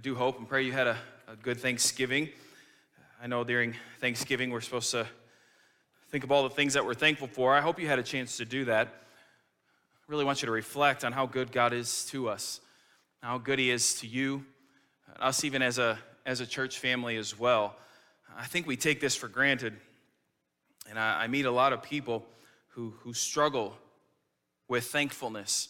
I do hope and pray you had a, a good Thanksgiving. I know during Thanksgiving we're supposed to think of all the things that we're thankful for. I hope you had a chance to do that. I really want you to reflect on how good God is to us, how good He is to you, us even as a, as a church family as well. I think we take this for granted. And I, I meet a lot of people who, who struggle with thankfulness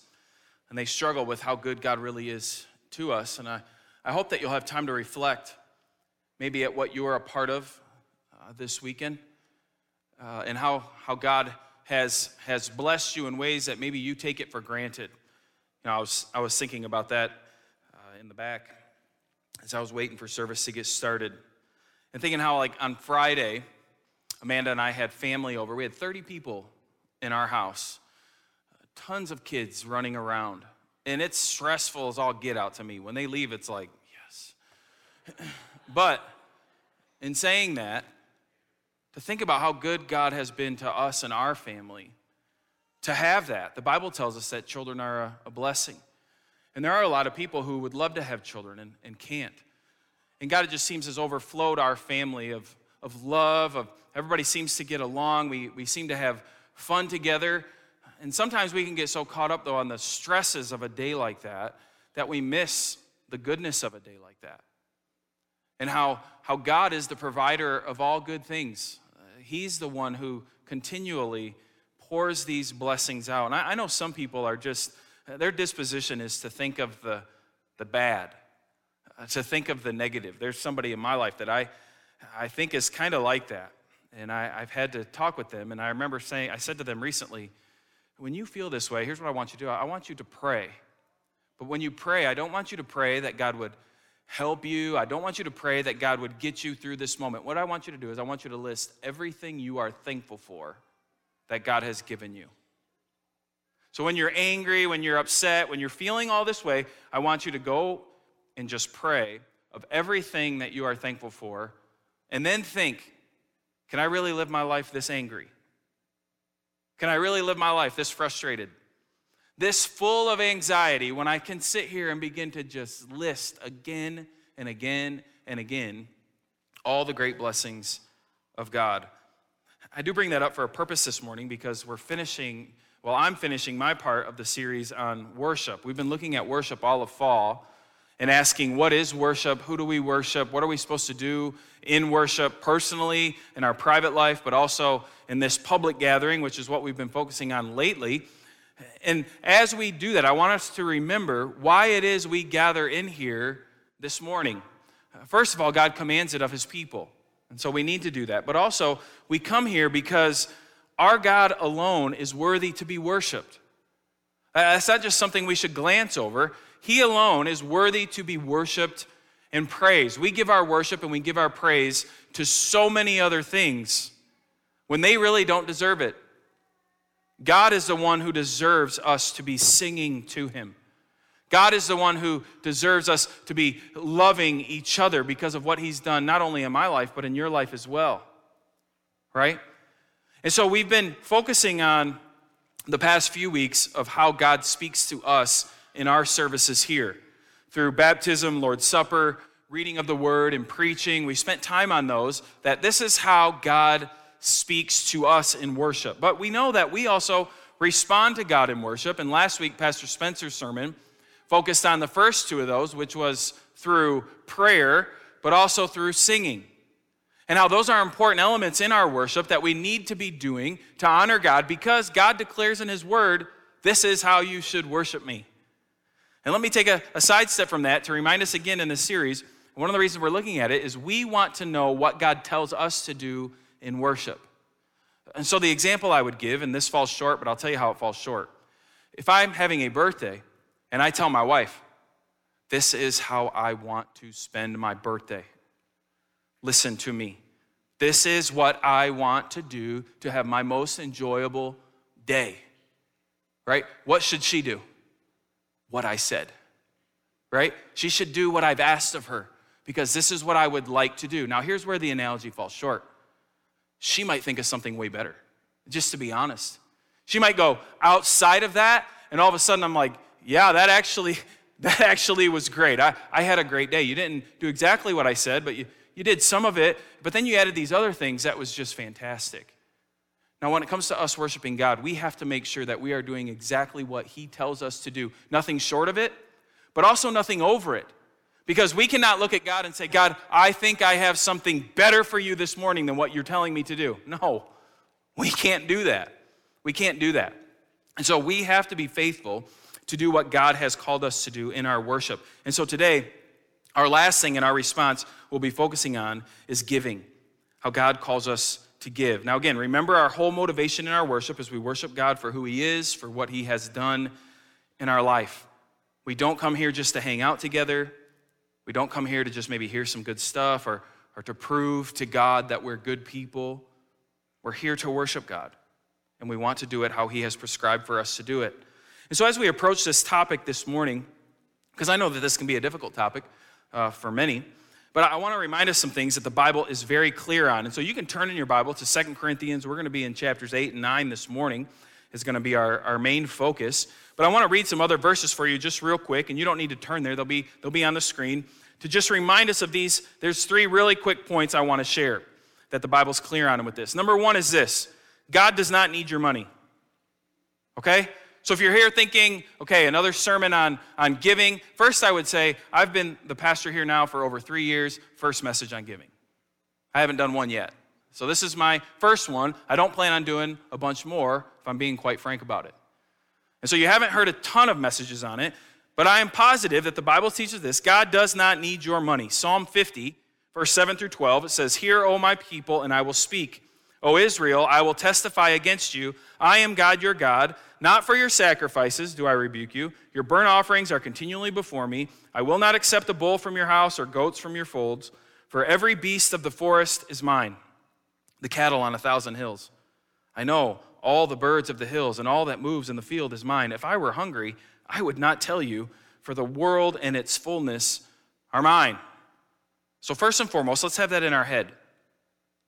and they struggle with how good God really is to us. And I, I hope that you'll have time to reflect maybe at what you are a part of uh, this weekend uh, and how, how God has, has blessed you in ways that maybe you take it for granted. You know, I was, I was thinking about that uh, in the back as I was waiting for service to get started and thinking how, like, on Friday, Amanda and I had family over. We had 30 people in our house, tons of kids running around. And it's stressful as all get out to me. When they leave, it's like, yes. but in saying that, to think about how good God has been to us and our family, to have that, the Bible tells us that children are a, a blessing. And there are a lot of people who would love to have children and, and can't. And God, it just seems, has overflowed our family of, of love, of everybody seems to get along. We, we seem to have fun together. And sometimes we can get so caught up, though, on the stresses of a day like that, that we miss the goodness of a day like that. And how, how God is the provider of all good things. He's the one who continually pours these blessings out. And I, I know some people are just, their disposition is to think of the, the bad, uh, to think of the negative. There's somebody in my life that I, I think is kind of like that. And I, I've had to talk with them. And I remember saying, I said to them recently, when you feel this way, here's what I want you to do I want you to pray. But when you pray, I don't want you to pray that God would help you. I don't want you to pray that God would get you through this moment. What I want you to do is I want you to list everything you are thankful for that God has given you. So when you're angry, when you're upset, when you're feeling all this way, I want you to go and just pray of everything that you are thankful for and then think, can I really live my life this angry? Can I really live my life this frustrated? This full of anxiety when I can sit here and begin to just list again and again and again all the great blessings of God. I do bring that up for a purpose this morning because we're finishing, well, I'm finishing my part of the series on worship. We've been looking at worship all of fall and asking what is worship, who do we worship, what are we supposed to do in worship personally, in our private life, but also in this public gathering, which is what we've been focusing on lately. And as we do that, I want us to remember why it is we gather in here this morning. First of all, God commands it of his people. And so we need to do that. But also, we come here because our God alone is worthy to be worshiped. Uh, that's not just something we should glance over. He alone is worthy to be worshiped and praised. We give our worship and we give our praise to so many other things when they really don't deserve it. God is the one who deserves us to be singing to Him. God is the one who deserves us to be loving each other because of what He's done, not only in my life, but in your life as well. Right? And so we've been focusing on the past few weeks of how God speaks to us in our services here through baptism, Lord's Supper, reading of the word, and preaching. We spent time on those, that this is how God speaks to us in worship. But we know that we also respond to God in worship. And last week, Pastor Spencer's sermon focused on the first two of those, which was through prayer, but also through singing. And how those are important elements in our worship that we need to be doing to honor God because God declares in His Word, this is how you should worship me. And let me take a, a sidestep from that to remind us again in this series. One of the reasons we're looking at it is we want to know what God tells us to do in worship. And so the example I would give, and this falls short, but I'll tell you how it falls short. If I'm having a birthday and I tell my wife, this is how I want to spend my birthday. Listen to me. This is what I want to do to have my most enjoyable day. Right? What should she do? What I said, right? She should do what I've asked of her because this is what I would like to do. Now, here's where the analogy falls short. She might think of something way better, just to be honest. She might go outside of that, and all of a sudden I'm like, yeah, that actually, that actually was great. I, I had a great day. You didn't do exactly what I said, but you, you did some of it, but then you added these other things that was just fantastic. Now, when it comes to us worshiping God, we have to make sure that we are doing exactly what He tells us to do. Nothing short of it, but also nothing over it. Because we cannot look at God and say, God, I think I have something better for you this morning than what you're telling me to do. No, we can't do that. We can't do that. And so we have to be faithful to do what God has called us to do in our worship. And so today, our last thing in our response we'll be focusing on is giving, how God calls us to give. Now, again, remember our whole motivation in our worship is we worship God for who He is, for what He has done in our life. We don't come here just to hang out together. We don't come here to just maybe hear some good stuff or, or to prove to God that we're good people. We're here to worship God, and we want to do it how He has prescribed for us to do it. And so, as we approach this topic this morning, because I know that this can be a difficult topic uh, for many, but I want to remind us some things that the Bible is very clear on. And so you can turn in your Bible to Second Corinthians. We're going to be in chapters 8 and 9 this morning, is going to be our, our main focus. But I want to read some other verses for you just real quick, and you don't need to turn there, they'll be, they'll be on the screen. To just remind us of these, there's three really quick points I want to share that the Bible's clear on with this. Number one is this God does not need your money. Okay? So if you're here thinking, okay, another sermon on, on giving, first I would say, I've been the pastor here now for over three years, first message on giving. I haven't done one yet. So this is my first one. I don't plan on doing a bunch more, if I'm being quite frank about it. And so you haven't heard a ton of messages on it, but I am positive that the Bible teaches this God does not need your money. Psalm 50, verse 7 through 12, it says, Hear, O my people, and I will speak. O Israel, I will testify against you. I am God your God. Not for your sacrifices do I rebuke you. Your burnt offerings are continually before me. I will not accept a bull from your house or goats from your folds, for every beast of the forest is mine, the cattle on a thousand hills. I know all the birds of the hills and all that moves in the field is mine. If I were hungry, I would not tell you, for the world and its fullness are mine. So, first and foremost, let's have that in our head.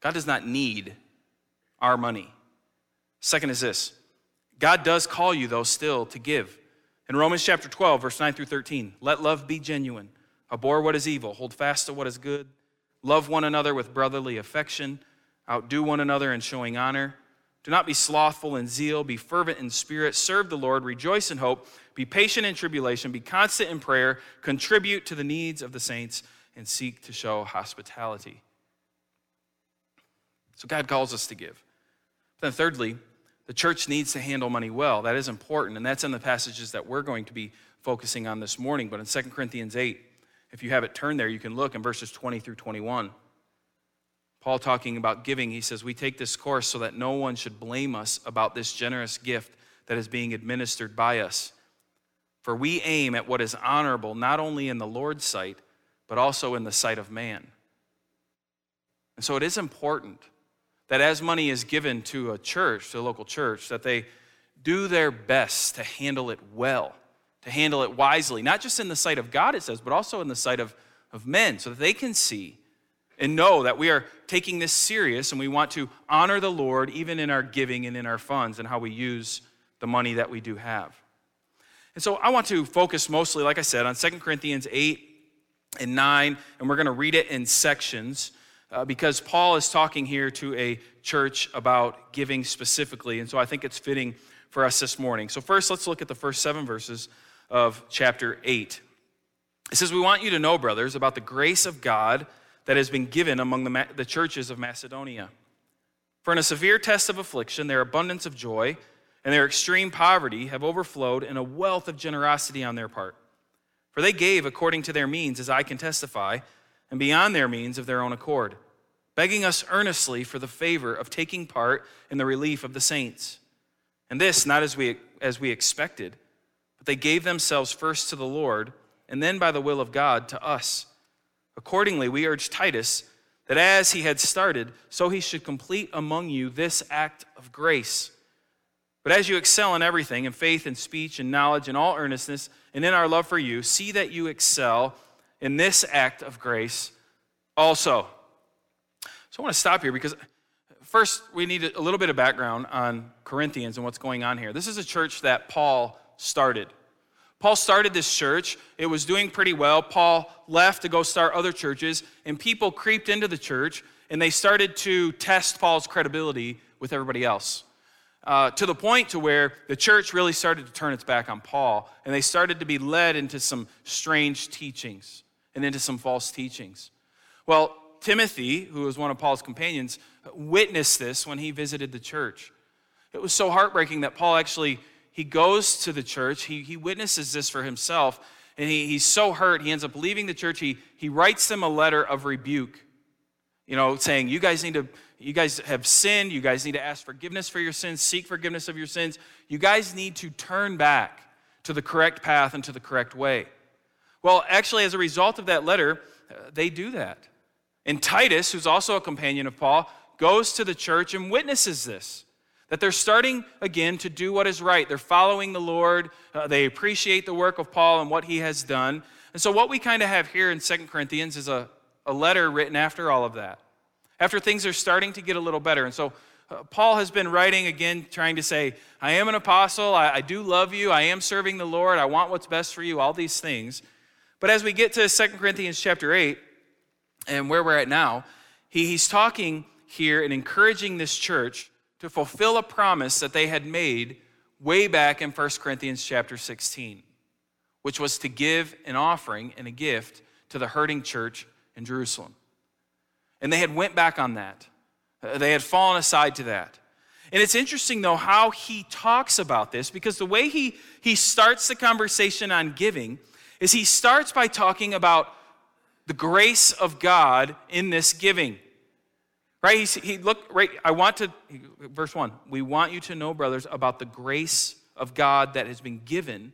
God does not need our money. Second is this God does call you, though, still to give. In Romans chapter 12, verse 9 through 13, let love be genuine. Abhor what is evil, hold fast to what is good. Love one another with brotherly affection. Outdo one another in showing honor. Do not be slothful in zeal. Be fervent in spirit. Serve the Lord. Rejoice in hope. Be patient in tribulation. Be constant in prayer. Contribute to the needs of the saints and seek to show hospitality. So God calls us to give. Then, thirdly, the church needs to handle money well. That is important, and that's in the passages that we're going to be focusing on this morning. But in 2 Corinthians 8, if you have it turned there, you can look in verses 20 through 21. Paul talking about giving, he says, We take this course so that no one should blame us about this generous gift that is being administered by us. For we aim at what is honorable not only in the Lord's sight, but also in the sight of man. And so it is important that as money is given to a church, to a local church, that they do their best to handle it well, to handle it wisely, not just in the sight of God, it says, but also in the sight of, of men, so that they can see and know that we are taking this serious and we want to honor the Lord even in our giving and in our funds and how we use the money that we do have. And so I want to focus mostly, like I said, on 2 Corinthians 8 and 9, and we're going to read it in sections uh, because Paul is talking here to a church about giving specifically. And so I think it's fitting for us this morning. So, first, let's look at the first seven verses of chapter 8. It says, We want you to know, brothers, about the grace of God that has been given among the, the churches of Macedonia. For in a severe test of affliction, their abundance of joy and their extreme poverty have overflowed in a wealth of generosity on their part. For they gave according to their means, as I can testify and beyond their means of their own accord, begging us earnestly for the favor of taking part in the relief of the saints. And this, not as we, as we expected, but they gave themselves first to the Lord, and then by the will of God to us. Accordingly, we urge Titus that as he had started, so he should complete among you this act of grace. But as you excel in everything, in faith and speech and knowledge and all earnestness, and in our love for you, see that you excel in this act of grace also. So I want to stop here because first we need a little bit of background on Corinthians and what's going on here. This is a church that Paul started. Paul started this church. It was doing pretty well. Paul left to go start other churches, and people creeped into the church and they started to test Paul's credibility with everybody else. Uh, to the point to where the church really started to turn its back on Paul, and they started to be led into some strange teachings and into some false teachings. Well, Timothy, who was one of Paul's companions, witnessed this when he visited the church. It was so heartbreaking that Paul actually he goes to the church, he, he witnesses this for himself, and he, he's so hurt, he ends up leaving the church. He, he writes them a letter of rebuke you know, saying, you guys need to, you guys have sinned. You guys need to ask forgiveness for your sins, seek forgiveness of your sins. You guys need to turn back to the correct path and to the correct way. Well, actually, as a result of that letter, uh, they do that. And Titus, who's also a companion of Paul, goes to the church and witnesses this that they're starting again to do what is right. They're following the Lord. Uh, they appreciate the work of Paul and what he has done. And so, what we kind of have here in Second Corinthians is a, a letter written after all of that, after things are starting to get a little better. And so uh, Paul has been writing again, trying to say, I am an apostle, I, I do love you, I am serving the Lord, I want what's best for you, all these things. But as we get to 2 Corinthians chapter 8, and where we're at now, he, he's talking here and encouraging this church to fulfill a promise that they had made way back in 1 Corinthians chapter 16, which was to give an offering and a gift to the hurting church in Jerusalem. And they had went back on that. Uh, they had fallen aside to that. And it's interesting, though, how he talks about this because the way he, he starts the conversation on giving is he starts by talking about the grace of God in this giving. Right? He, he look right. I want to, verse one. We want you to know, brothers, about the grace of God that has been given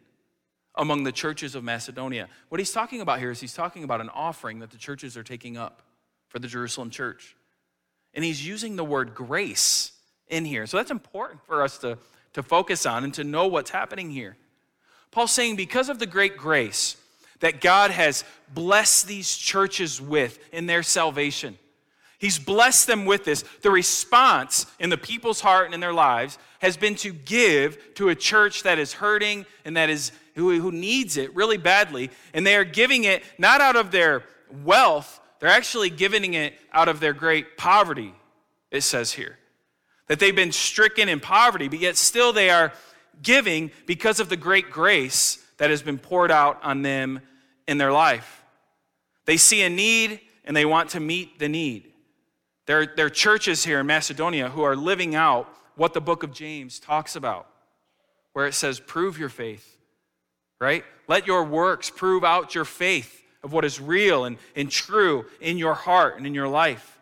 among the churches of Macedonia. What he's talking about here is he's talking about an offering that the churches are taking up for the Jerusalem church. And he's using the word grace in here. So that's important for us to, to focus on and to know what's happening here. Paul's saying, because of the great grace that God has blessed these churches with in their salvation, He's blessed them with this. The response in the people's heart and in their lives has been to give to a church that is hurting and that is who, who needs it really badly. And they are giving it not out of their wealth, they're actually giving it out of their great poverty, it says here. That they've been stricken in poverty, but yet still they are giving because of the great grace that has been poured out on them in their life. They see a need and they want to meet the need. There, there are churches here in Macedonia who are living out what the book of James talks about, where it says, Prove your faith right? Let your works prove out your faith of what is real and, and true in your heart and in your life.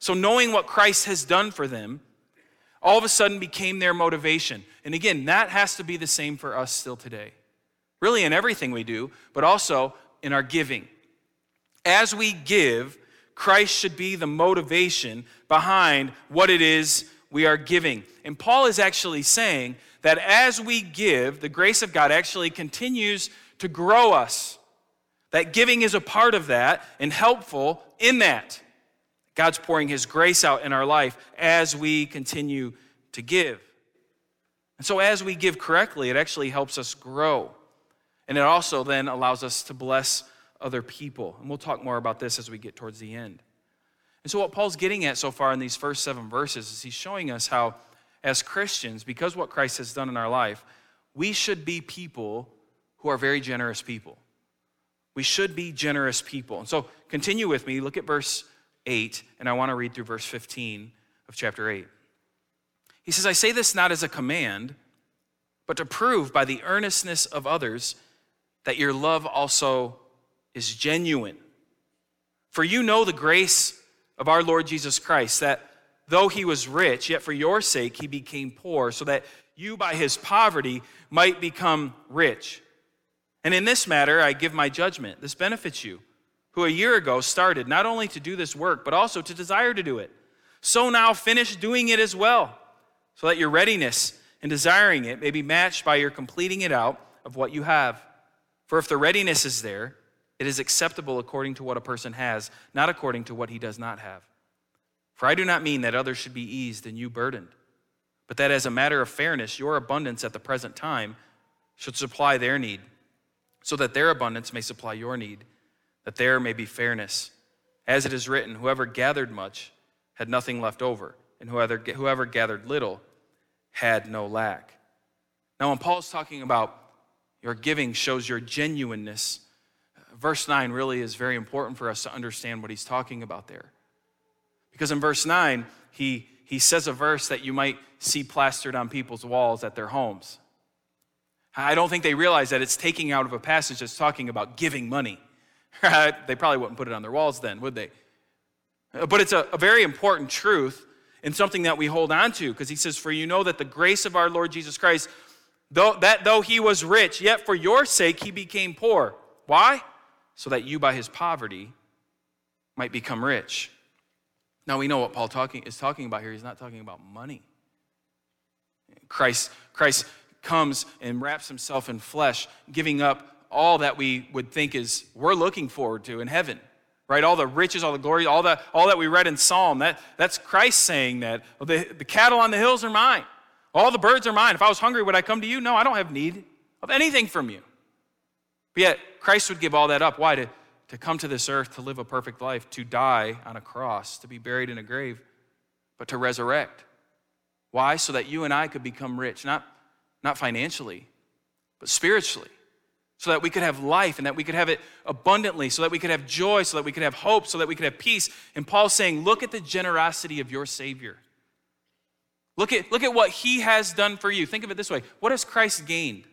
So, knowing what Christ has done for them, all of a sudden became their motivation. And again, that has to be the same for us still today. Really, in everything we do, but also in our giving. As we give, Christ should be the motivation behind what it is we are giving. And Paul is actually saying that as we give, the grace of God actually continues to grow us. That giving is a part of that and helpful in that. God's pouring His grace out in our life as we continue to give. And so, as we give correctly, it actually helps us grow. And it also then allows us to bless other people. And we'll talk more about this as we get towards the end. And so, what Paul's getting at so far in these first seven verses is he's showing us how as Christians, because what Christ has done in our life, we should be people who are very generous people. We should be generous people. And so continue with me. Look at verse 8, and I want to read through verse 15 of chapter 8. He says, I say this not as a command, but to prove by the earnestness of others that your love also is genuine. For you know the grace of our Lord Jesus Christ, that though he was rich, yet for your sake he became poor, so that you by his poverty might become rich. And in this matter, I give my judgment. This benefits you, who a year ago started not only to do this work, but also to desire to do it. So now finish doing it as well, so that your readiness in desiring it may be matched by your completing it out of what you have. For if the readiness is there, it is acceptable according to what a person has, not according to what he does not have. For I do not mean that others should be eased and you burdened, but that as a matter of fairness, your abundance at the present time should supply their need, so that their abundance may supply your need, that there may be fairness. As it is written, whoever gathered much had nothing left over, and whoever, whoever gathered little had no lack. Now, when Paul's talking about your giving shows your genuineness, uh, verse 9 really is very important for us to understand what he's talking about there. Because in verse 9, he, he says a verse that you might see plastered on people's walls at their homes. I don't think they realize that it's taking out of a passage that's talking about giving money. they probably wouldn't put it on their walls then, would they? Uh, but it's a, a very important truth and something that we hold on to because he says, For you know that the grace of our Lord Jesus Christ, though, that though he was rich, yet for your sake he became poor. Why? So that you by his poverty might become rich. Now we know what Paul talking, is talking about here. He's not talking about money. Christ, Christ comes and wraps himself in flesh, giving up all that we would think is we're looking forward to in heaven right? All the riches, all the glory, all, the, all that we read in Psalm, that, that's Christ saying that. The, the cattle on the hills are mine. All the birds are mine. If I was hungry, would I come to you? No, I don't have need of anything from you. But yet, Christ would give all that up. Why? To, to come to this earth, to live a perfect life, to die on a cross, to be buried in a grave, but to resurrect. Why? So that you and I could become rich, not, not financially, but spiritually so that we could have life and that we could have it abundantly, so that we could have joy, so that we could have hope, so that we could have peace. And Paul's saying, Look at the generosity of your Savior. Look at, look at what he has done for you. Think of it this way What has Christ gained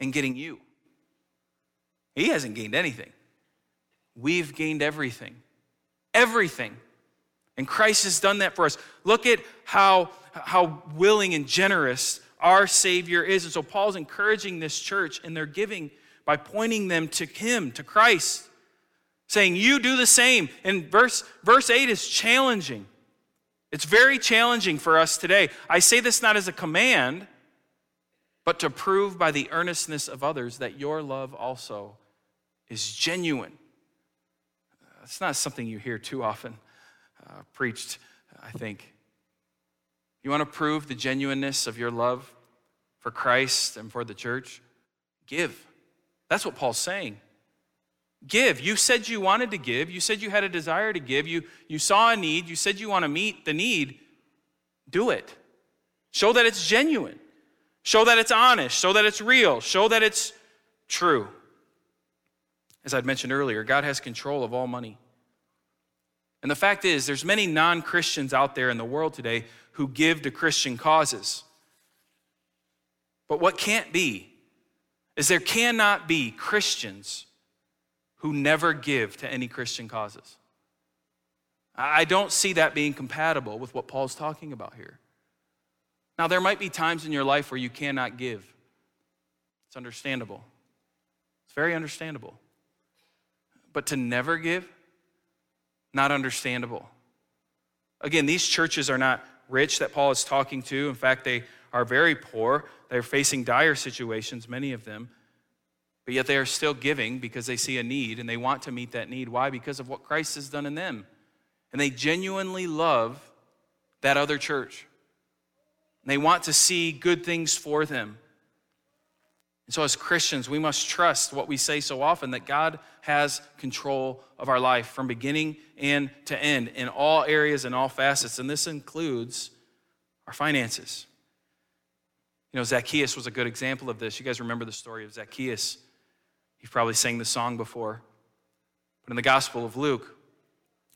in getting you? He hasn't gained anything. We've gained everything. Everything. And Christ has done that for us. Look at how, how willing and generous our Savior is. And so Paul's encouraging this church in their giving by pointing them to Him, to Christ, saying, You do the same. And verse, verse 8 is challenging. It's very challenging for us today. I say this not as a command, but to prove by the earnestness of others that your love also is genuine. It's not something you hear too often uh, preached, I think. You want to prove the genuineness of your love for Christ and for the church? Give. That's what Paul's saying. Give. You said you wanted to give. You said you had a desire to give. You, you saw a need. You said you want to meet the need. Do it. Show that it's genuine. Show that it's honest. Show that it's real. Show that it's true. As I'd mentioned earlier, God has control of all money. And the fact is, there's many non Christians out there in the world today who give to Christian causes. But what can't be is there cannot be Christians who never give to any Christian causes. I don't see that being compatible with what Paul's talking about here. Now, there might be times in your life where you cannot give. It's understandable. It's very understandable. But to never give, not understandable. Again, these churches are not rich that Paul is talking to. In fact, they are very poor. They're facing dire situations, many of them. But yet they are still giving because they see a need and they want to meet that need. Why? Because of what Christ has done in them. And they genuinely love that other church. And they want to see good things for them. And so, as Christians, we must trust what we say so often that God has control of our life from beginning and to end in all areas and all facets. And this includes our finances. You know, Zacchaeus was a good example of this. You guys remember the story of Zacchaeus. You've probably sang the song before. But in the Gospel of Luke,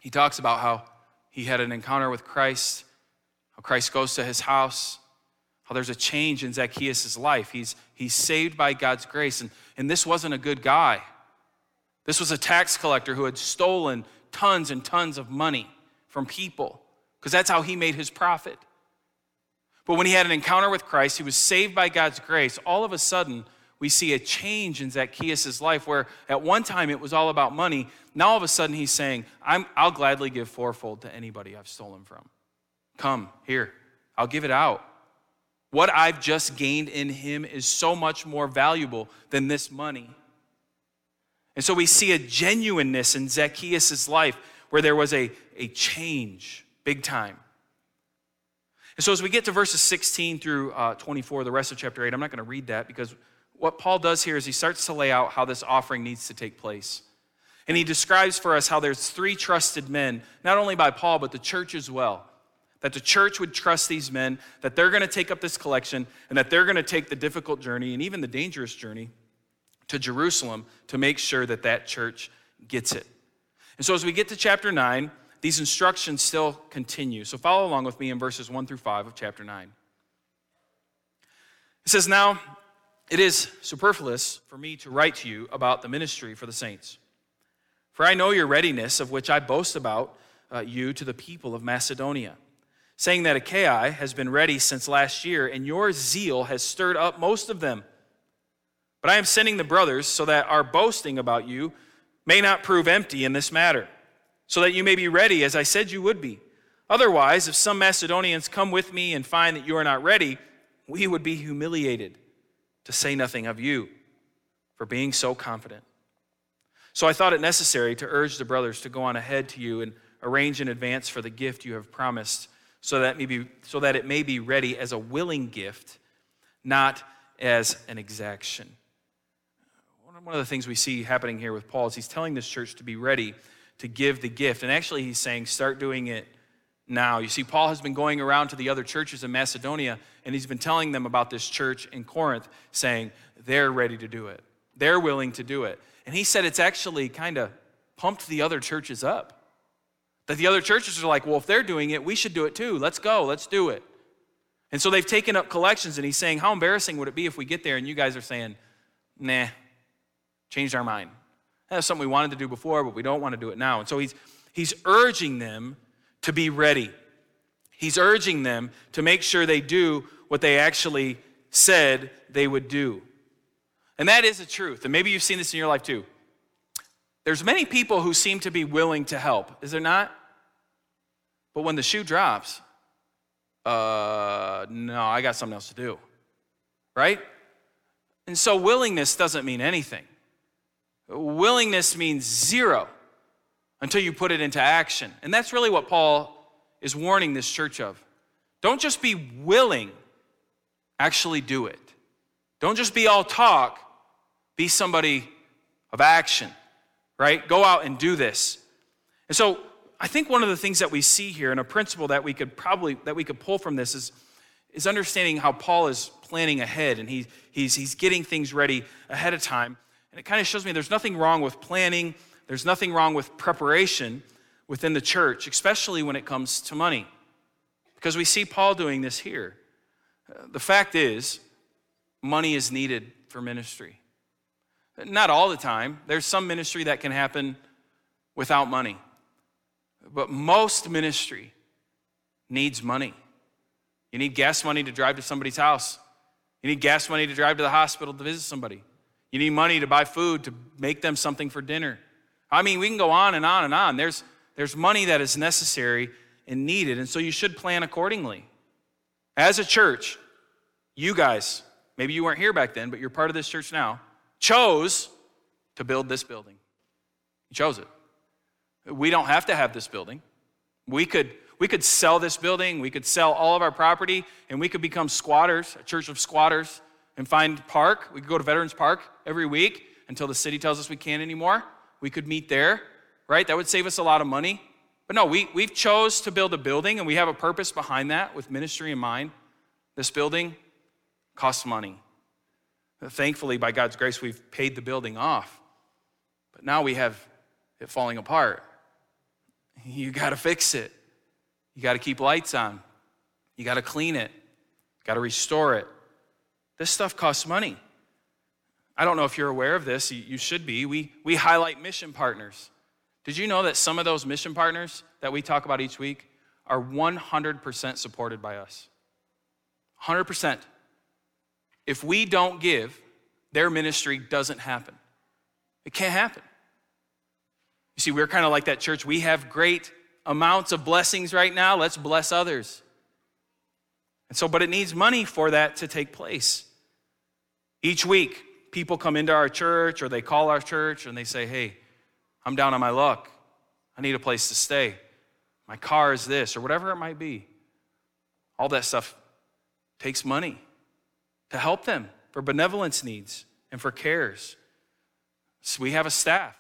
he talks about how he had an encounter with Christ, how Christ goes to his house, how there's a change in Zacchaeus' life. He's, he's saved by God's grace. And, and this wasn't a good guy. This was a tax collector who had stolen tons and tons of money from people because that's how he made his profit. But when he had an encounter with Christ, he was saved by God's grace. All of a sudden, we see a change in Zacchaeus' life where at one time it was all about money. Now all of a sudden he's saying, i will gladly give fourfold to anybody I've stolen from. Come, here, I'll give it out. What I've just gained in him is so much more valuable than this money. And so we see a genuineness in Zacchaeus' life where there was a, a change, big time. And so as we get to verses 16 through uh, 24, the rest of chapter 8, I'm not going to read that because what Paul does here is he starts to lay out how this offering needs to take place. And he describes for us how there's three trusted men, not only by Paul, but the church as well. That the church would trust these men, that they're going to take up this collection, and that they're going to take the difficult journey and even the dangerous journey to Jerusalem to make sure that that church gets it. And so as we get to chapter 9, these instructions still continue. So follow along with me in verses 1 through 5 of chapter 9. It says, Now it is superfluous for me to write to you about the ministry for the saints. For I know your readiness, of which I boast about uh, you to the people of Macedonia, saying that Achaia has been ready since last year, and your zeal has stirred up most of them. But I am sending the brothers so that our boasting about you may not prove empty in this matter, so that you may be ready as I said you would be. Otherwise, if some Macedonians come with me and find that you are not ready, we would be humiliated to say nothing of you for being so confident. So I thought it necessary to urge the brothers to go on ahead to you and arrange in advance for the gift you have promised, so that, maybe, so that it may be ready as a willing gift, not as an exaction. One of the things we see happening here with Paul is he's telling this church to be ready to give the gift. And actually, he's saying, start doing it now. You see, Paul has been going around to the other churches in Macedonia, and he's been telling them about this church in Corinth, saying they're ready to do it, they're willing to do it. And he said it's actually kind of pumped the other churches up. That the other churches are like, well, if they're doing it, we should do it too. Let's go, let's do it. And so they've taken up collections, and he's saying, How embarrassing would it be if we get there and you guys are saying, Nah, changed our mind. That's something we wanted to do before, but we don't want to do it now. And so he's, he's urging them to be ready. He's urging them to make sure they do what they actually said they would do. And that is the truth. And maybe you've seen this in your life too. There's many people who seem to be willing to help, is there not? But when the shoe drops, uh, no, I got something else to do. Right? And so willingness doesn't mean anything. Willingness means zero until you put it into action. And that's really what Paul is warning this church of. Don't just be willing, actually do it. Don't just be all talk, be somebody of action, right? Go out and do this. And so I think one of the things that we see here and a principle that we could probably that we could pull from this is, is understanding how Paul is planning ahead and he, he's, he's getting things ready ahead of time. And it kind of shows me there's nothing wrong with planning there's nothing wrong with preparation within the church, especially when it comes to money, because we see Paul doing this here. The fact is, money is needed for ministry. Not all the time. There's some ministry that can happen without money. But most ministry needs money. You need gas money to drive to somebody's house. You need gas money to drive to the hospital to visit somebody. You need money to buy food to make them something for dinner. I mean, we can go on and on and on. There's, there's money that is necessary and needed, and so you should plan accordingly. As a church, you guys, maybe you weren't here back then, but you're part of this church now, chose to build this building. He chose it. We don't have to have this building. We could, we could sell this building, we could sell all of our property, and we could become squatters, a church of squatters, and find park. We could go to Veterans Park every week until the city tells us we can't anymore. We could meet there, right? That would save us a lot of money. But no, we, we've chose to build a building and we have a purpose behind that with ministry in mind. This building costs money. Thankfully, by God's grace, we've paid the building off. But now we have it falling apart. You got to fix it. You got to keep lights on. You got to clean it. Got to restore it. This stuff costs money. I don't know if you're aware of this, you should be. We, we highlight mission partners. Did you know that some of those mission partners that we talk about each week are 100% supported by us? 100%. If we don't give, their ministry doesn't happen. It can't happen. You see, we're kind of like that church. We have great amounts of blessings right now. Let's bless others. And so, but it needs money for that to take place. Each week, people come into our church or they call our church and they say, hey, I'm down on my luck. I need a place to stay. My car is this, or whatever it might be. All that stuff takes money to help them for benevolence needs and for cares. So we have a staff.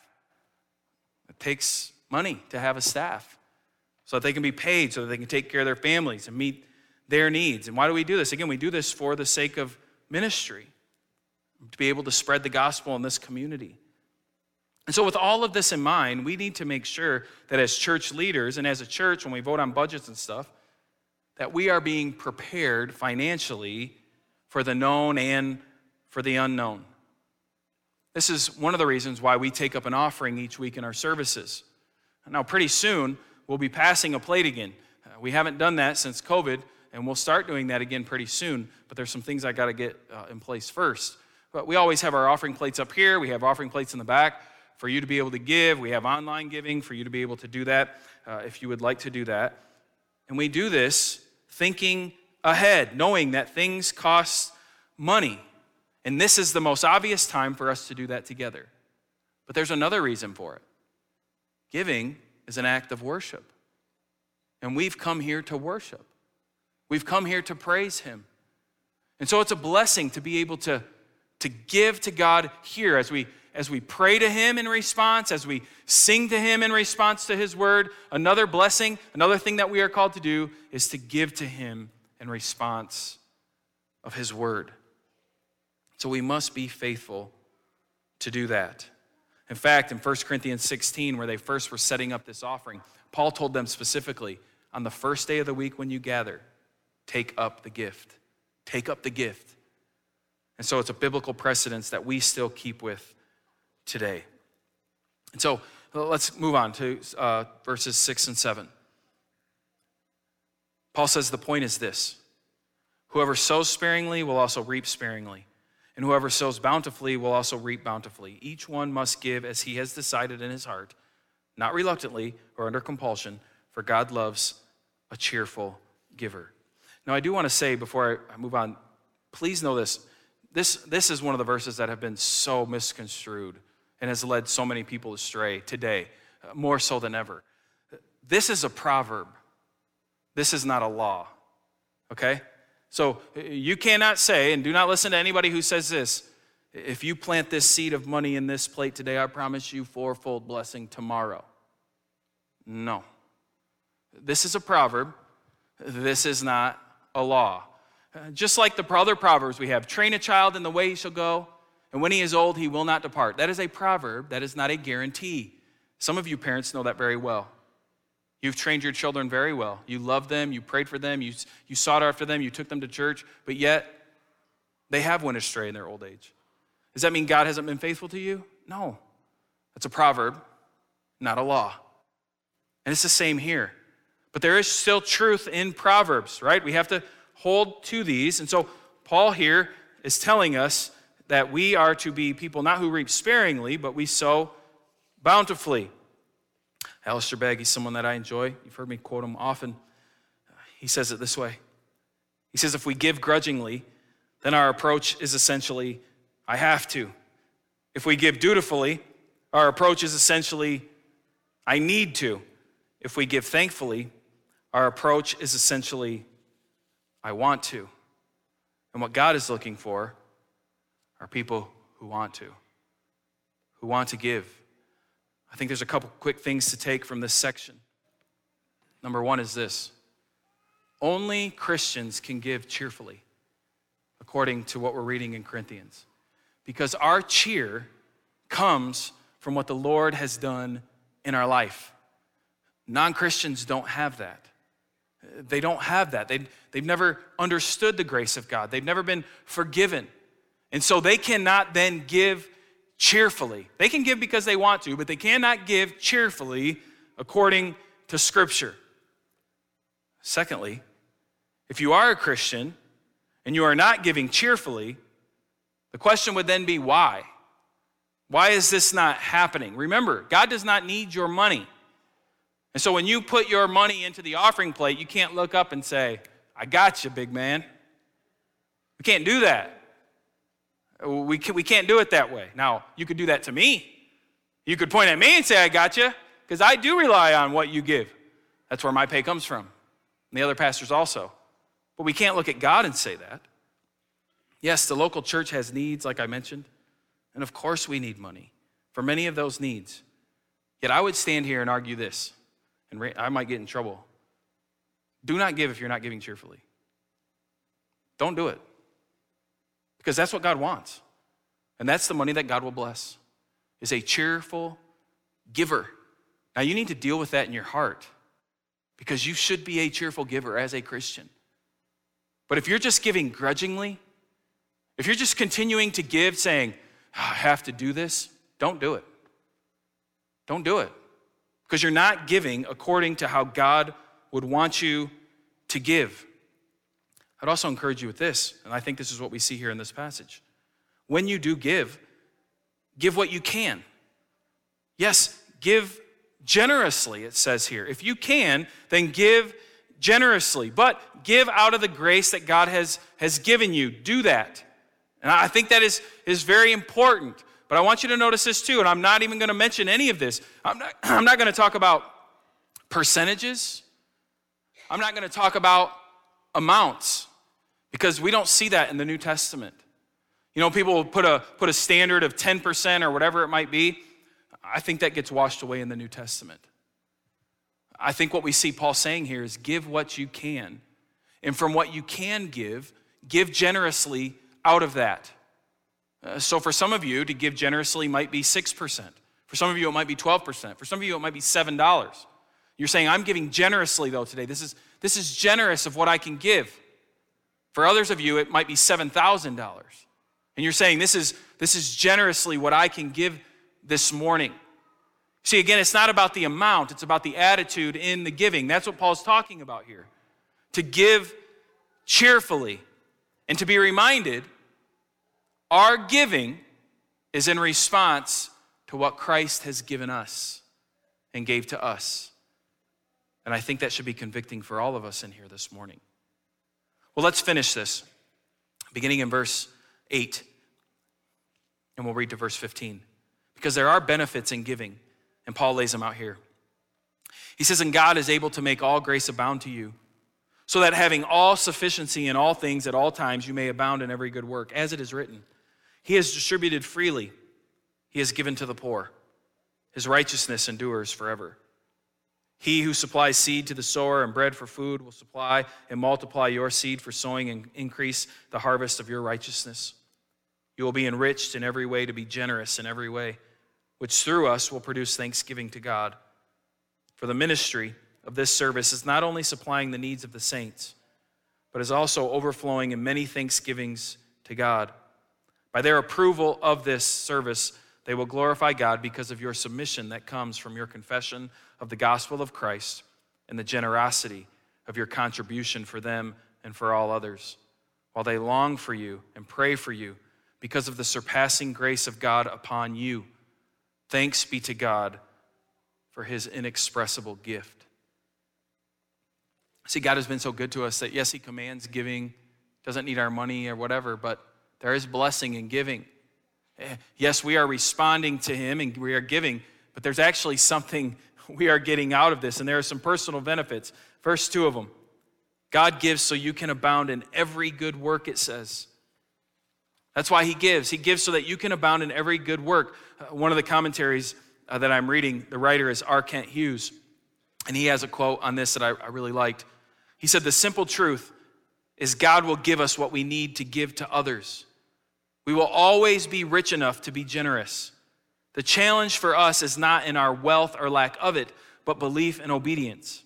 It takes money to have a staff so that they can be paid, so that they can take care of their families and meet their needs. And why do we do this? Again, we do this for the sake of ministry, to be able to spread the gospel in this community. And so, with all of this in mind, we need to make sure that as church leaders and as a church, when we vote on budgets and stuff, that we are being prepared financially for the known and for the unknown. This is one of the reasons why we take up an offering each week in our services. Now, pretty soon, we'll be passing a plate again. Uh, we haven't done that since COVID, and we'll start doing that again pretty soon, but there's some things I got to get uh, in place first. But we always have our offering plates up here, we have offering plates in the back for you to be able to give. We have online giving for you to be able to do that uh, if you would like to do that. And we do this thinking ahead, knowing that things cost money. And this is the most obvious time for us to do that together. But there's another reason for it giving is an act of worship. And we've come here to worship, we've come here to praise Him. And so it's a blessing to be able to, to give to God here as we as we pray to Him in response, as we sing to Him in response to His word, another blessing, another thing that we are called to do is to give to Him response of His word. So we must be faithful to do that. In fact, in 1 Corinthians 16, where they first were setting up this offering, Paul told them specifically on the first day of the week when you gather, take up the gift. Take up the gift. And so it's a biblical precedence that we still keep with today. And so let's move on to uh, verses 6 and 7. Paul says the point is this Whoever sows sparingly will also reap sparingly, and whoever sows bountifully will also reap bountifully. Each one must give as he has decided in his heart, not reluctantly or under compulsion, for God loves a cheerful giver. Now, I do want to say before I move on, please know this. This, this is one of the verses that have been so misconstrued and has led so many people astray today, uh, more so than ever. This is a proverb. This is not a law. Okay? So uh, you cannot say, and do not listen to anybody who says this if you plant this seed of money in this plate today, I promise you fourfold blessing tomorrow. No. This is a proverb. This is not a law. Uh, just like the other proverbs we have train a child in the way he shall go, and when he is old, he will not depart. That is a proverb, that is not a guarantee. Some of you parents know that very well. You've trained your children very well. You love them, you prayed for them, you, you sought after them, you took them to church, but yet they have went astray in their old age. Does that mean God hasn't been faithful to you? No. That's a proverb, not a law. And it's the same here. But there is still truth in Proverbs, right? We have to hold to these. And so Paul here is telling us that we are to be people not who reap sparingly, but we sow bountifully. Alistair Begg, he's someone that I enjoy. You've heard me quote him often. He says it this way He says, If we give grudgingly, then our approach is essentially, I have to. If we give dutifully, our approach is essentially, I need to. If we give thankfully, our approach is essentially, I want to. And what God is looking for are people who want to, who want to give. I think there's a couple quick things to take from this section. Number one is this only Christians can give cheerfully, according to what we're reading in Corinthians, because our cheer comes from what the Lord has done in our life. Non Christians don't have that. They don't have that. They, they've never understood the grace of God, they've never been forgiven. And so they cannot then give cheerfully. They can give because they want to, but they cannot give cheerfully according to Scripture. Secondly, if you are a Christian and you are not giving cheerfully, the question would then be why? Why is this not happening? Remember, God does not need your money. And so when you put your money into the offering plate, you can't look up and say, I got you, big man. We can't do that. We, can, we can't do it that way. Now, you could do that to me. You could point at me and say, I got you, because I do rely on what you give. That's where my pay comes from. And the other pastors also. But we can't look at God and say that. Yes, the local church has needs, like I mentioned, and of course we need money for many of those needs. Yet I would stand here and argue this, and I might get in trouble. Do not give if you're not giving cheerfully. Don't do it. Because that's what God wants. And that's the money that God will bless. Is a cheerful giver. Now you need to deal with that in your heart because you should be a cheerful giver as a Christian. But if you're just giving grudgingly, if you're just continuing to give saying, oh, I have to do this, don't do it. Don't do it. Because you're not giving according to how God would want you to give. I'd also encourage you with this, and I think this is what we see here in this passage. When you do give, give what you can. Yes, give generously, it says here. If you can, then give generously, but give out of the grace that God has, has given you. Do that. And I think that is, is very important. But I want you to notice this too, and I'm not even going to mention any of this. I'm not, I'm not going to talk about percentages. I'm not going to talk about amounts because we don't see that in the New Testament. You know, people will put a, put a standard of 10% or whatever it might be. I think that gets washed away in the New Testament. I think what we see Paul saying here is give what you can. And from what you can give, give generously out of that. Uh, so for some of you, to give generously might be 6%. For some of you, it might be 12%. For some of you, it might be $7. You're saying, I'm giving generously, though, today. This is, this is generous of what I can give. For others of you, it might be $7,000. And you're saying, this is, this is generously what I can give this morning. See, again, it's not about the amount, it's about the attitude in the giving. That's what Paul's talking about here. To give cheerfully and to be reminded our giving is in response to what Christ has given us and gave to us. And I think that should be convicting for all of us in here this morning. Well, let's finish this, beginning in verse 8, and we'll read to verse 15 because there are benefits in giving, and Paul lays them out here. He says, And God is able to make all grace abound to you, so that having all sufficiency in all things at all times, you may abound in every good work. As it is written, He has distributed freely, He has given to the poor. His righteousness endures forever. He who supplies seed to the sower and bread for food will supply and multiply your seed for sowing and increase the harvest of your righteousness. You will be enriched in every way to be generous in every way which through us will produce thanksgiving to God. For the ministry of this service is not only supplying the needs of the saints, but is also overflowing in many thanksgivings to God. By their approval of this service, they will glorify God because of your submission that comes from your confession of the gospel of Christ and the generosity of your contribution for them and for all others, while they long for you and pray for you because of the surpassing grace of God upon you Thanks be to God for his inexpressible gift. See, God has been so good to us that, yes, he commands giving, doesn't need our money or whatever, but there is blessing in giving. Eh, yes, we are responding to him and we are giving, but there's actually something we are getting out of this, and there are some personal benefits. Verse two of them God gives so you can abound in every good work, it says. That's why he gives. He gives so that you can abound in every good work. Uh, one of the commentaries uh, that I'm reading, the writer is R. Kent Hughes, and he has a quote on this that I really liked. He said, The simple truth is God will give us what we need to give to others. We will always be rich enough to be generous. The challenge for us is not in our wealth or lack of it, but belief and obedience.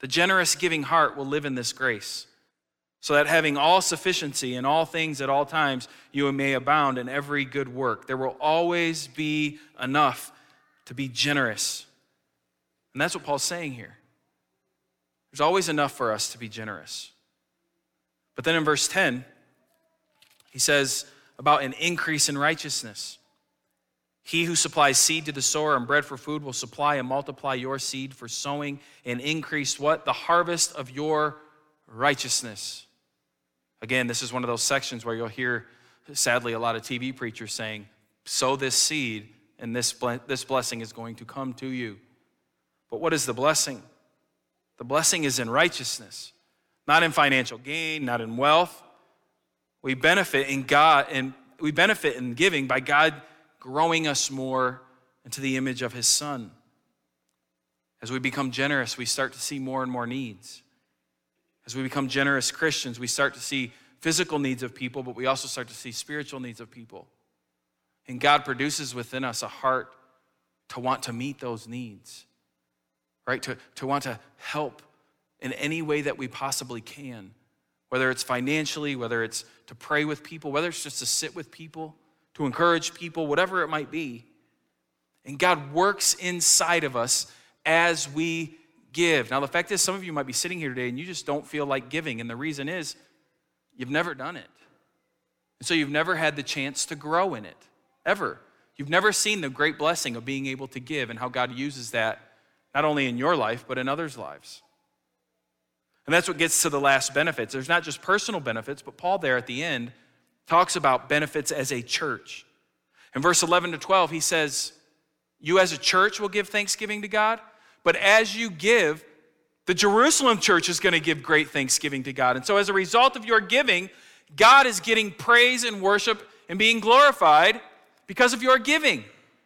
The generous giving heart will live in this grace so that having all sufficiency in all things at all times, you may abound in every good work. There will always be enough to be generous. And that's what Paul's saying here. There's always enough for us to be generous. But then in verse 10, he says about an increase in righteousness. He who supplies seed to the sower and bread for food will supply and multiply your seed for sowing and increase what? The harvest of your righteousness. Again, this is one of those sections where you'll hear, sadly, a lot of TV preachers saying, sow this seed and this, this blessing is going to come to you. But what is the blessing? The blessing is in righteousness, not in financial gain, not in wealth. We benefit in God and we benefit in giving by God growing us more into the image of his son. As we become generous, we start to see more and more needs. As we become generous Christians, we start to see physical needs of people, but we also start to see spiritual needs of people. And God produces within us a heart to want to meet those needs, right? To, to want to help in any way that we possibly can, whether it's financially, whether it's to pray with people, whether it's just to sit with people, to encourage people, whatever it might be. And God works inside of us as we give. Now, the fact is, some of you might be sitting here today and you just don't feel like giving. And the reason is you've never done it. And so you've never had the chance to grow in it, ever. You've never seen the great blessing of being able to give and how God uses that not only in your life, but in others' lives. And that's what gets to the last benefits. There's not just personal benefits, but Paul there at the end talks about benefits as a church. In verse 11 to 12, he says, You as a church will give thanksgiving to God, but as you give, the Jerusalem church is going to give great thanksgiving to God. And so, as a result of your giving, God is getting praise and worship and being glorified because of your giving.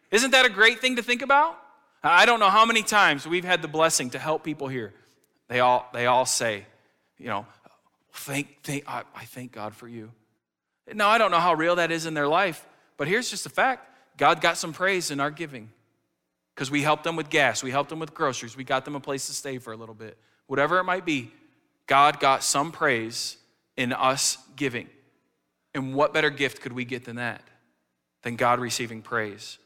Isn't that a great thing to think about? I don't know how many times we've had the blessing to help people here. They all, they all say, you know, thank, thank, I, I thank God for you. Now, I don't know how real that is in their life, but here's just the fact God got some praise in our giving because we helped them with gas, we helped them with groceries, we got them a place to stay for a little bit. Whatever it might be, God got some praise in us giving. And what better gift could we get than that? Than God receiving praise.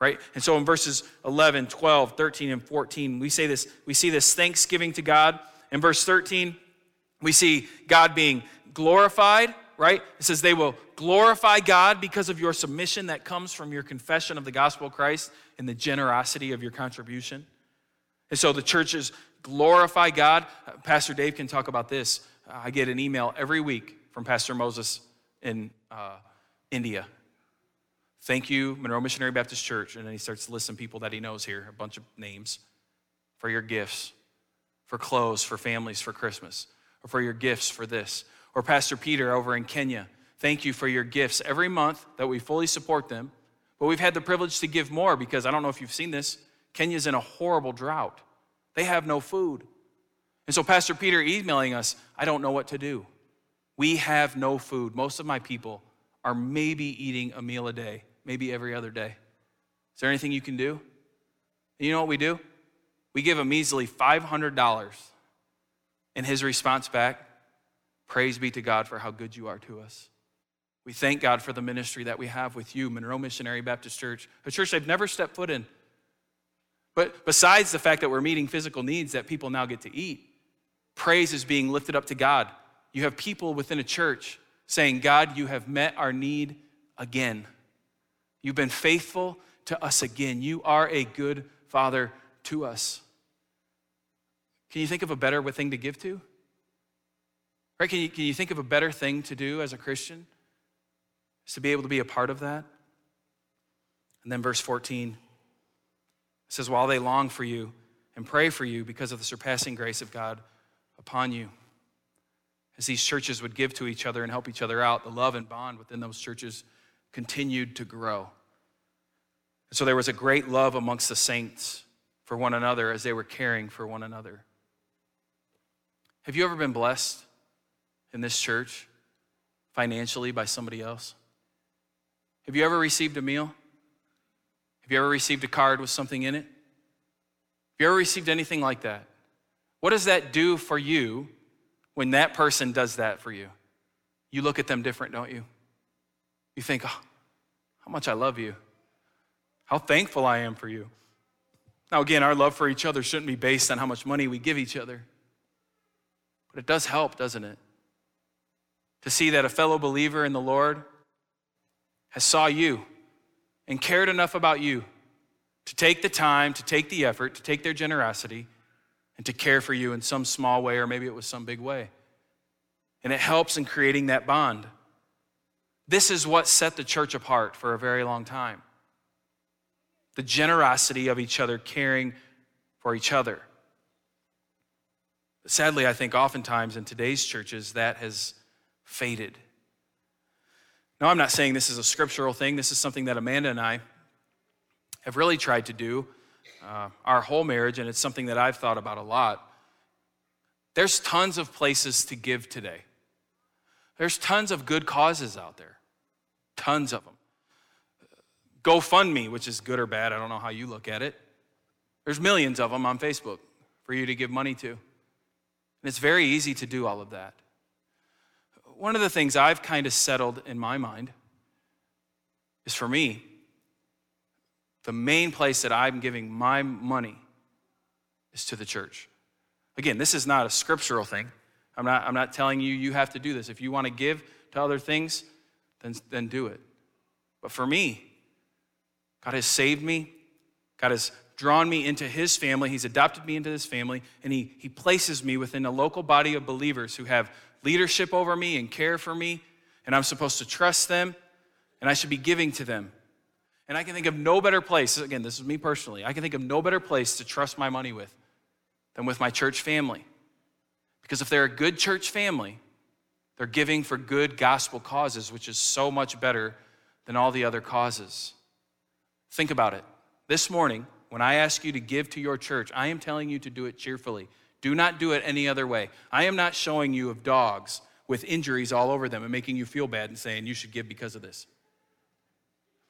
Right? And so in verses 11, 12, 13, and 14, we say this, we see this thanksgiving to God. In verse 13, we see God being glorified, right? It says they will glorify God because of your submission that comes from your confession of the gospel of Christ and the generosity of your contribution. And so the churches glorify God. Pastor Dave can talk about this. I get an email every week from Pastor Moses in uh, India. Thank you, Monroe Missionary Baptist Church. And then he starts to list some people that he knows here, a bunch of names, for your gifts, for clothes, for families, for Christmas, or for your gifts for this. Or Pastor Peter over in Kenya. Thank you for your gifts every month that we fully support them but we've had the privilege to give more because I don't know if you've seen this. Kenya's in a horrible drought. They have no food. And so, Pastor Peter emailing us, I don't know what to do. We have no food. Most of my people are maybe eating a meal a day, maybe every other day. Is there anything you can do? And you know what we do? We give a measly $500. And his response back, Praise be to God for how good you are to us. We thank God for the ministry that we have with you, Monroe Missionary Baptist Church, a church I've never stepped foot in. But besides the fact that we're meeting physical needs that people now get to eat, praise is being lifted up to God. You have people within a church saying, God, you have met our need again. You've been faithful to us again. You are a good father to us. Can you think of a better thing to give to? Right? Can you, can you think of a better thing to do as a Christian? is to be able to be a part of that. And then verse 14 says, While they long for you and pray for you because of the surpassing grace of God upon you. As these churches would give to each other and help each other out, the love and bond within those churches continued to grow. And so there was a great love amongst the saints for one another as they were caring for one another. Have you ever been blessed in this church financially by somebody else? Have you ever received a meal? Have you ever received a card with something in it? Have you ever received anything like that? What does that do for you when that person does that for you? You look at them different, don't you? You think, oh, how much I love you, how thankful I am for you. Now, again, our love for each other shouldn't be based on how much money we give each other, but it does help, doesn't it? To see that a fellow believer in the Lord has saw you and cared enough about you to take the time, to take the effort, to take their generosity, and to care for you in some small way, or maybe it was some big way. And it helps in creating that bond. This is what set the church apart for a very long time the generosity of each other, caring for each other. Sadly, I think oftentimes in today's churches that has faded. Now, I'm not saying this is a scriptural thing. This is something that Amanda and I have really tried to do uh, our whole marriage, and it's something that I've thought about a lot. There's tons of places to give today. There's tons of good causes out there, tons of them. GoFundMe, which is good or bad, I don't know how you look at it. There's millions of them on Facebook for you to give money to. And it's very easy to do all of that. One of the things I've kind of settled in my mind is for me, the main place that I'm giving my money is to the church. Again, this is not a scriptural thing. I'm not, I'm not telling you you have to do this. If you want to give to other things, then, then do it. But for me, God has saved me. God has drawn me into his family. He's adopted me into his family, and he, he places me within a local body of believers who have leadership over me and care for me, and I'm supposed to trust them, and I should be giving to them. And I can think of no better place, again, this is me personally, I can think of no better place to trust my money with than with my church family. Because if they're a good church family, they're giving for good gospel causes, which is so much better than all the other causes. Think about it. This morning, when I ask you to give to your church, I am telling you to do it cheerfully. Do not do it any other way. I am not showing you of dogs with injuries all over them and making you feel bad and saying you should give because of this.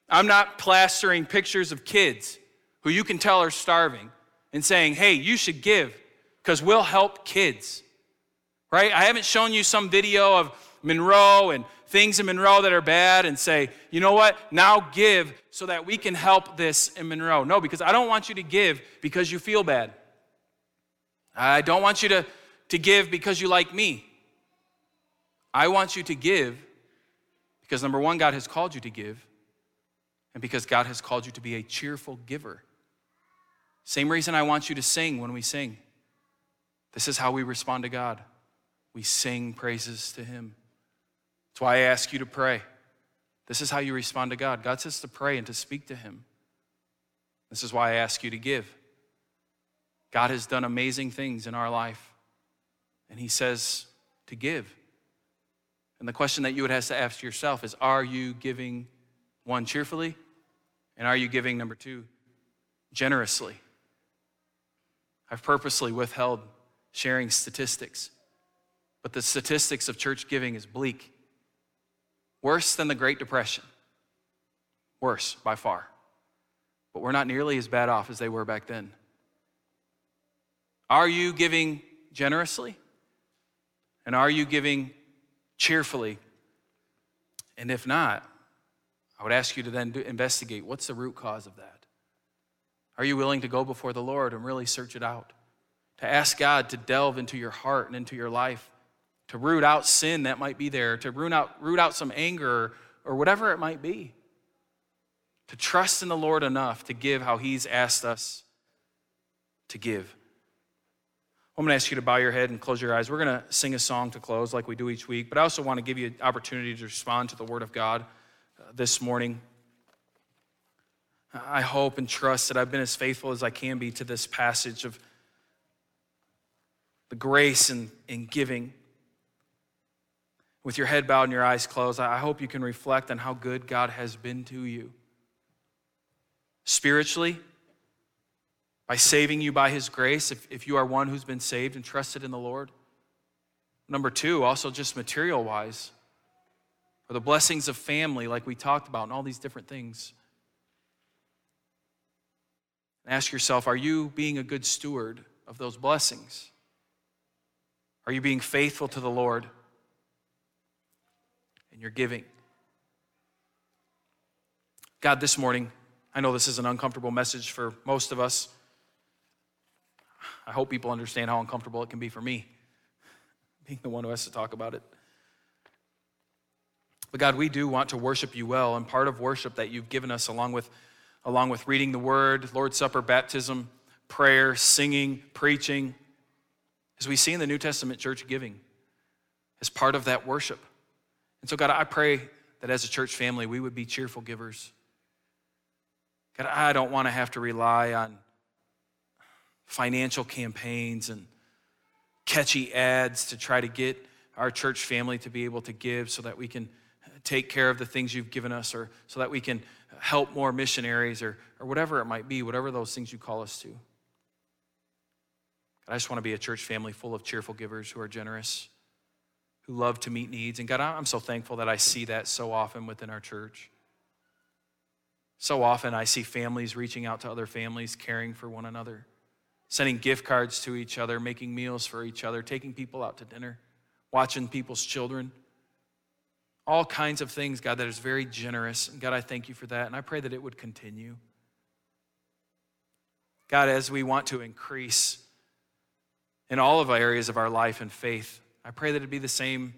I'm not plastering pictures of kids who you can tell are starving and saying, hey, you should give because we'll help kids. Right? I haven't shown you some video of Monroe and things in Monroe that are bad and say, you know what, now give so that we can help this in Monroe. No, because I don't want you to give because you feel bad. I don't want you to, to give because you like me. I want you to give because number one, God has called you to give, and because God has called you to be a cheerful giver. Same reason I want you to sing when we sing. This is how we respond to God. We sing praises to Him. That's why I ask you to pray. This is how you respond to God. God says to pray and to speak to Him. This is why I ask you to give. God has done amazing things in our life, and He says to give. And the question that you would have to ask yourself is Are you giving one cheerfully? And are you giving, number two, generously? I've purposely withheld sharing statistics, but the statistics of church giving is bleak. Worse than the Great Depression. Worse by far. But we're not nearly as bad off as they were back then. Are you giving generously? And are you giving cheerfully? And if not, I would ask you to then investigate what's the root cause of that? Are you willing to go before the Lord and really search it out? To ask God to delve into your heart and into your life, to root out sin that might be there, to root out, root out some anger or whatever it might be. To trust in the Lord enough to give how He's asked us to give. I'm going to ask you to bow your head and close your eyes. We're going to sing a song to close like we do each week, but I also want to give you an opportunity to respond to the Word of God uh, this morning. I hope and trust that I've been as faithful as I can be to this passage of the grace and, and giving. With your head bowed and your eyes closed, I hope you can reflect on how good God has been to you. Spiritually, by saving you by his grace, if, if you are one who's been saved and trusted in the Lord. Number two, also just material wise, or the blessings of family, like we talked about, and all these different things. ask yourself are you being a good steward of those blessings? Are you being faithful to the Lord in your giving? God, this morning, I know this is an uncomfortable message for most of us. I hope people understand how uncomfortable it can be for me, being the one who has to talk about it. But God, we do want to worship you well, and part of worship that you've given us, along with, along with reading the word, Lord's Supper, baptism, prayer, singing, preaching, as we see in the New Testament church giving, as part of that worship. And so, God, I pray that as a church family, we would be cheerful givers. God, I don't want to have to rely on financial campaigns and catchy ads to try to get our church family to be able to give so that we can take care of the things you've given us, or so that we can help more missionaries, or, or whatever it might be, whatever those things you call us to. God, I just want to be a church family full of cheerful givers who are generous, who love to meet needs. And God, I'm so thankful that I see that so often within our church. So often I see families reaching out to other families, caring for one another, sending gift cards to each other, making meals for each other, taking people out to dinner, watching people's children. All kinds of things, God, that is very generous. And God, I thank you for that. And I pray that it would continue. God, as we want to increase in all of our areas of our life and faith, I pray that it'd be the same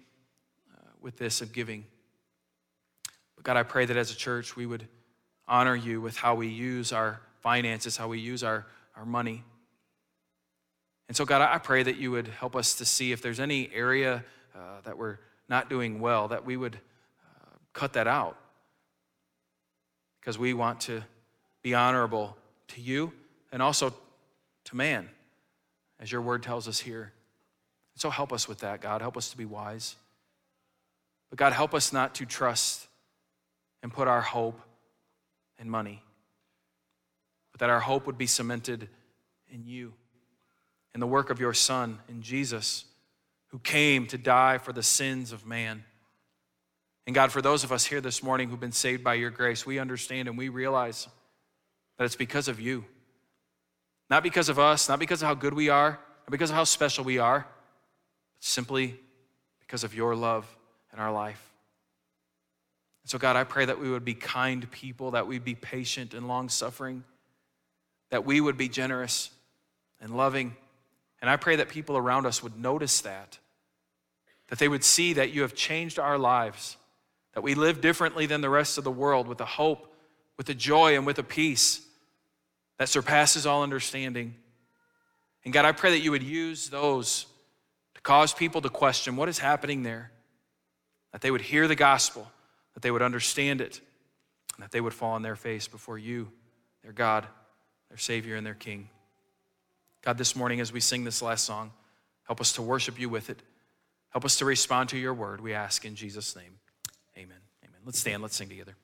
uh, with this of giving. But God, I pray that as a church we would honor you with how we use our finances, how we use our, our money. And so, God, I pray that you would help us to see if there's any area uh, that we're not doing well, that we would uh, cut that out. Because we want to be honorable to you and also to man, as your word tells us here. So help us with that, God. Help us to be wise. But God, help us not to trust and put our hope in money, but that our hope would be cemented in you, in the work of your Son, in Jesus, who came to die for the sins of man. And God, for those of us here this morning who've been saved by your grace, we understand and we realize that it's because of you. Not because of us, not because of how good we are, not because of how special we are, but simply because of your love in our life. And So, God, I pray that we would be kind people, that we'd be patient and long suffering, that we would be generous and loving. And I pray that people around us would notice that, that they would see that you have changed our lives, that we live differently than the rest of the world with a hope, with a joy, and with a peace that surpasses all understanding. And God, I pray that you would use those to cause people to question what is happening there, that they would hear the gospel that they would understand it, and that they would fall on their face before you, their God, their Savior, and their King. God, this morning as we sing this last song, help us to worship you with it. Help us to respond to your word, we ask in Jesus' name. Amen. Amen. Let's stand, let's sing together.